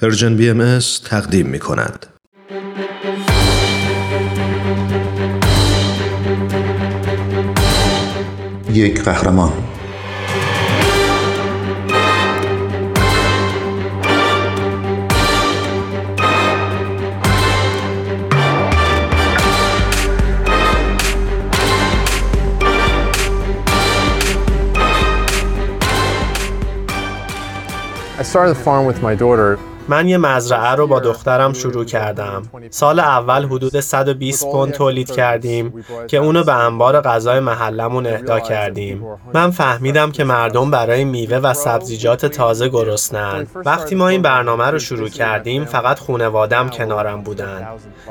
پرژن بی ام تقدیم می کند. یک قهرمان I started the farm with my daughter. من یه مزرعه رو با دخترم شروع کردم. سال اول حدود 120 پوند تولید کردیم که اونو به انبار غذای محلمون اهدا کردیم. من فهمیدم که مردم برای میوه و سبزیجات تازه گرسنن. وقتی ما این برنامه رو شروع کردیم فقط خونوادم کنارم بودن.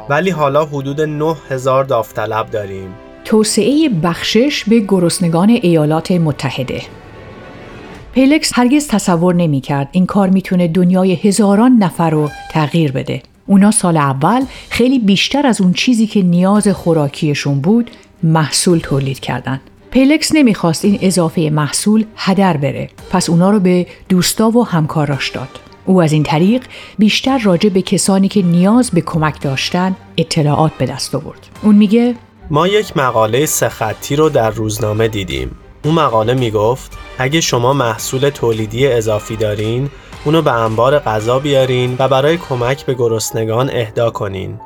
ولی حالا حدود 9000 داوطلب داریم. توسعه بخشش به گرسنگان ایالات متحده پیلکس هرگز تصور نمی کرد این کار می‌تونه دنیای هزاران نفر رو تغییر بده. اونا سال اول خیلی بیشتر از اون چیزی که نیاز خوراکیشون بود محصول تولید کردن. پیلکس نمی‌خواست این اضافه محصول هدر بره پس اونا رو به دوستا و همکاراش داد. او از این طریق بیشتر راجع به کسانی که نیاز به کمک داشتن اطلاعات به دست آورد. اون میگه ما یک مقاله سه خطی رو در روزنامه دیدیم. اون مقاله می‌گفت اگه شما محصول تولیدی اضافی دارین اونو به انبار غذا بیارین و برای کمک به گرسنگان اهدا کنین.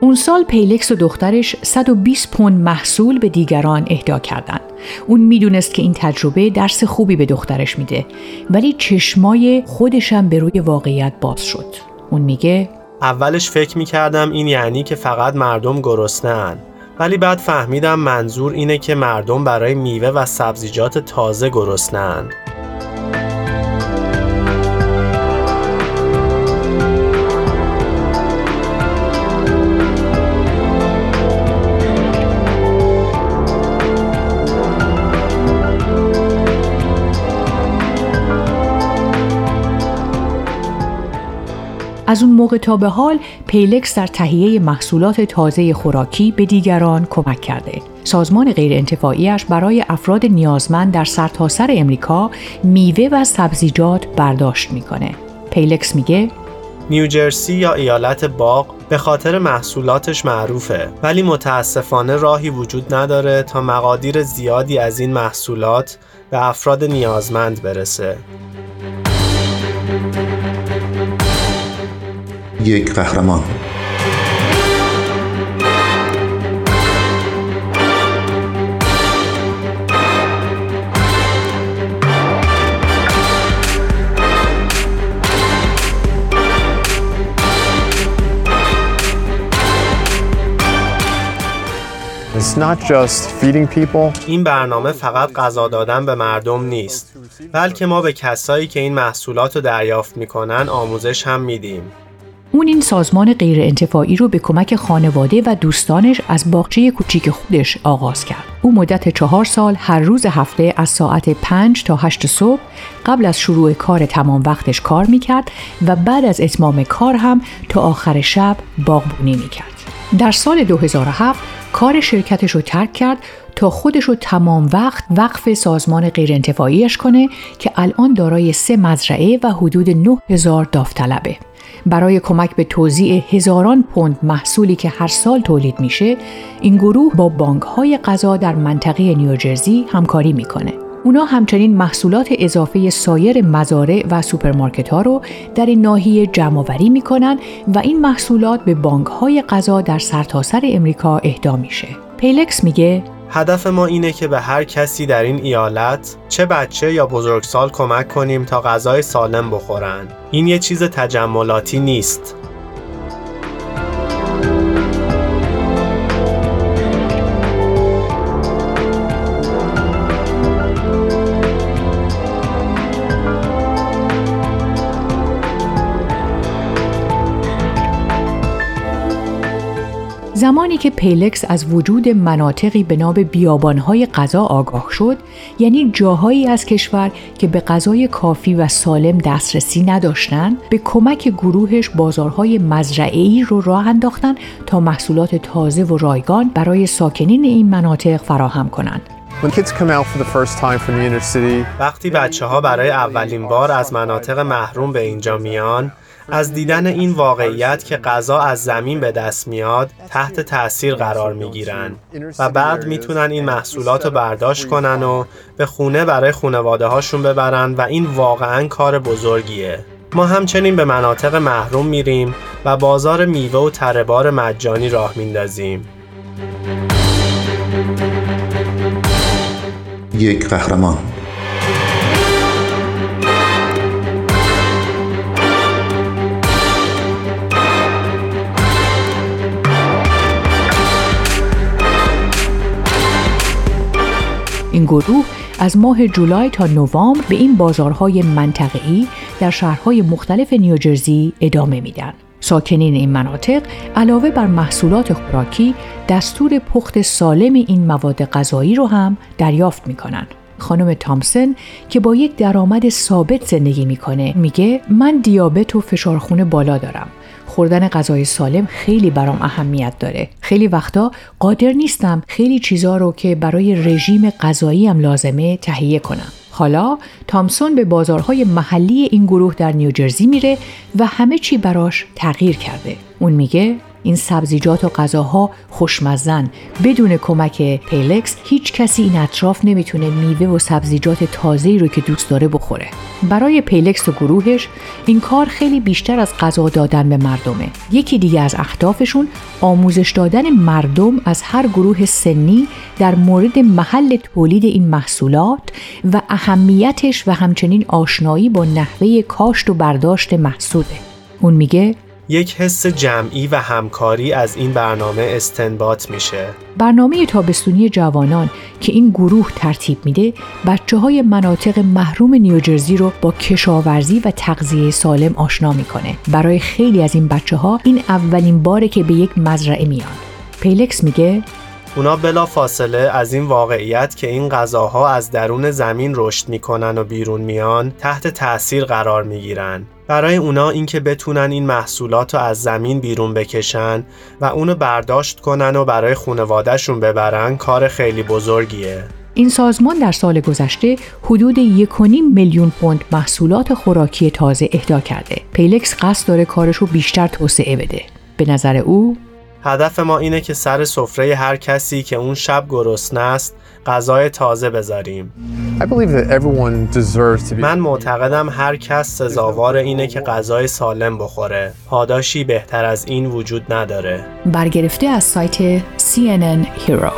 اون سال پیلکس و دخترش 120 پوند محصول به دیگران اهدا کردند. اون می‌دونست که این تجربه درس خوبی به دخترش میده ولی چشمای خودشم به روی واقعیت باز شد. اون میگه اولش فکر می‌کردم این یعنی که فقط مردم گرسنه‌اند ولی بعد فهمیدم منظور اینه که مردم برای میوه و سبزیجات تازه گرسنه‌اند. از اون موقع تا به حال پیلکس در تهیه محصولات تازه خوراکی به دیگران کمک کرده. سازمان غیرانتفاعیش برای افراد نیازمند در سرتاسر سر امریکا میوه و سبزیجات برداشت می‌کنه. پیلکس میگه نیوجرسی یا ایالت باغ به خاطر محصولاتش معروفه ولی متاسفانه راهی وجود نداره تا مقادیر زیادی از این محصولات به افراد نیازمند برسه. یک قهرمان. این برنامه فقط غذا دادن به مردم نیست بلکه ما به کسایی که این محصولات رو دریافت می‌کنن آموزش هم میدیم. اون این سازمان غیر انتفاعی رو به کمک خانواده و دوستانش از باغچه کوچیک خودش آغاز کرد. او مدت چهار سال هر روز هفته از ساعت 5 تا 8 صبح قبل از شروع کار تمام وقتش کار می‌کرد و بعد از اتمام کار هم تا آخر شب باغبونی می‌کرد. در سال 2007 کار شرکتش رو ترک کرد تا خودش رو تمام وقت وقف سازمان غیرانتفاعیش کنه که الان دارای سه مزرعه و حدود 9000 داوطلبه. برای کمک به توزیع هزاران پوند محصولی که هر سال تولید میشه این گروه با بانک های غذا در منطقه نیوجرسی همکاری می‌کنه اونا همچنین محصولات اضافه سایر مزارع و سوپرمارکت ها رو در این ناحیه جمع آوری می‌کنن و این محصولات به بانک های غذا در سرتاسر سر امریکا اهدا میشه. پیلکس میگه هدف ما اینه که به هر کسی در این ایالت چه بچه یا بزرگسال کمک کنیم تا غذای سالم بخورن. این یه چیز تجملاتی نیست. زمانی که پیلکس از وجود مناطقی به نام بیابانهای غذا آگاه شد یعنی جاهایی از کشور که به غذای کافی و سالم دسترسی نداشتند به کمک گروهش بازارهای مزرعه‌ای رو راه انداختن تا محصولات تازه و رایگان برای ساکنین این مناطق فراهم کنند. وقتی بچه ها برای اولین بار از مناطق محروم به اینجا میان از دیدن این واقعیت که غذا از زمین به دست میاد تحت تاثیر قرار می‌گیرن و بعد می‌تونن این محصولات رو برداشت کنن و به خونه برای خونواده هاشون ببرن و این واقعا کار بزرگیه. ما همچنین به مناطق محروم میریم و بازار میوه و تربار مجانی راه میندازیم. یک قهرمان. این گروه از ماه جولای تا نوامبر به این بازارهای منطقه‌ای در شهرهای مختلف نیوجرسی ادامه میدن. ساکنین این مناطق علاوه بر محصولات خوراکی دستور پخت سالم این مواد غذایی رو هم دریافت می‌کنن. خانم تامسن که با یک درآمد ثابت زندگی می‌کنه میگه من دیابت و فشار خون بالا دارم خوردن غذای سالم خیلی برام اهمیت داره. خیلی وقتا قادر نیستم خیلی چیزا رو که برای رژیم غذایی هم لازمه تهیه کنم. حالا تامسون به بازارهای محلی این گروه در نیوجرسی میره و همه چی براش تغییر کرده. اون میگه این سبزیجات و غذاها خوشمزن بدون کمک پیلکس هیچ کسی این اطراف نمی‌تونه میوه و سبزیجات تازه‌ای رو که دوست داره بخوره. برای پیلکس و گروهش این کار خیلی بیشتر از غذا دادن به مردمه. یکی دیگه از اهدافشون آموزش دادن مردم از هر گروه سنی در مورد محل تولید این محصولات و اهمیتش و همچنین آشنایی با نحوه کاشت و برداشت محصوله. اون میگه یک حس جمعی و همکاری از این برنامه استنباط میشه. برنامه تابستونی جوانان که این گروه ترتیب میده بچه های مناطق محروم نیوجرسی رو با کشاورزی و تغذیه سالم آشنا می‌کنه. برای خیلی از این بچه ها این اولین باره که به یک مزرعه میان. پیلکس میگه اونا بلا فاصله از این واقعیت که این غذاها از درون زمین رشد می‌کنن و بیرون میان تحت تاثیر قرار می‌گیرن برای اونا اینکه بتونن این محصولات رو از زمین بیرون بکشن و اونو برداشت کنن و برای خانوادهشون ببرن کار خیلی بزرگیه این سازمان در سال گذشته حدود 1.5 میلیون پوند محصولات خوراکی تازه اهدا کرده. پیلکس قصد داره کارش رو بیشتر توسعه بده. به نظر او هدف ما اینه که سر سفره هر کسی که اون شب گرسنه است غذای تازه بذاریم. من معتقدم هر کس سزاوار اینه که غذای سالم بخوره. پاداشی بهتر از این وجود نداره. برگرفته از سایت CNN Hero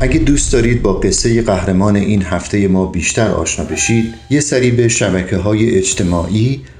اگه دوست دارید با قصه قهرمان این هفته ما بیشتر آشنا بشید یه سری به شبکه های اجتماعی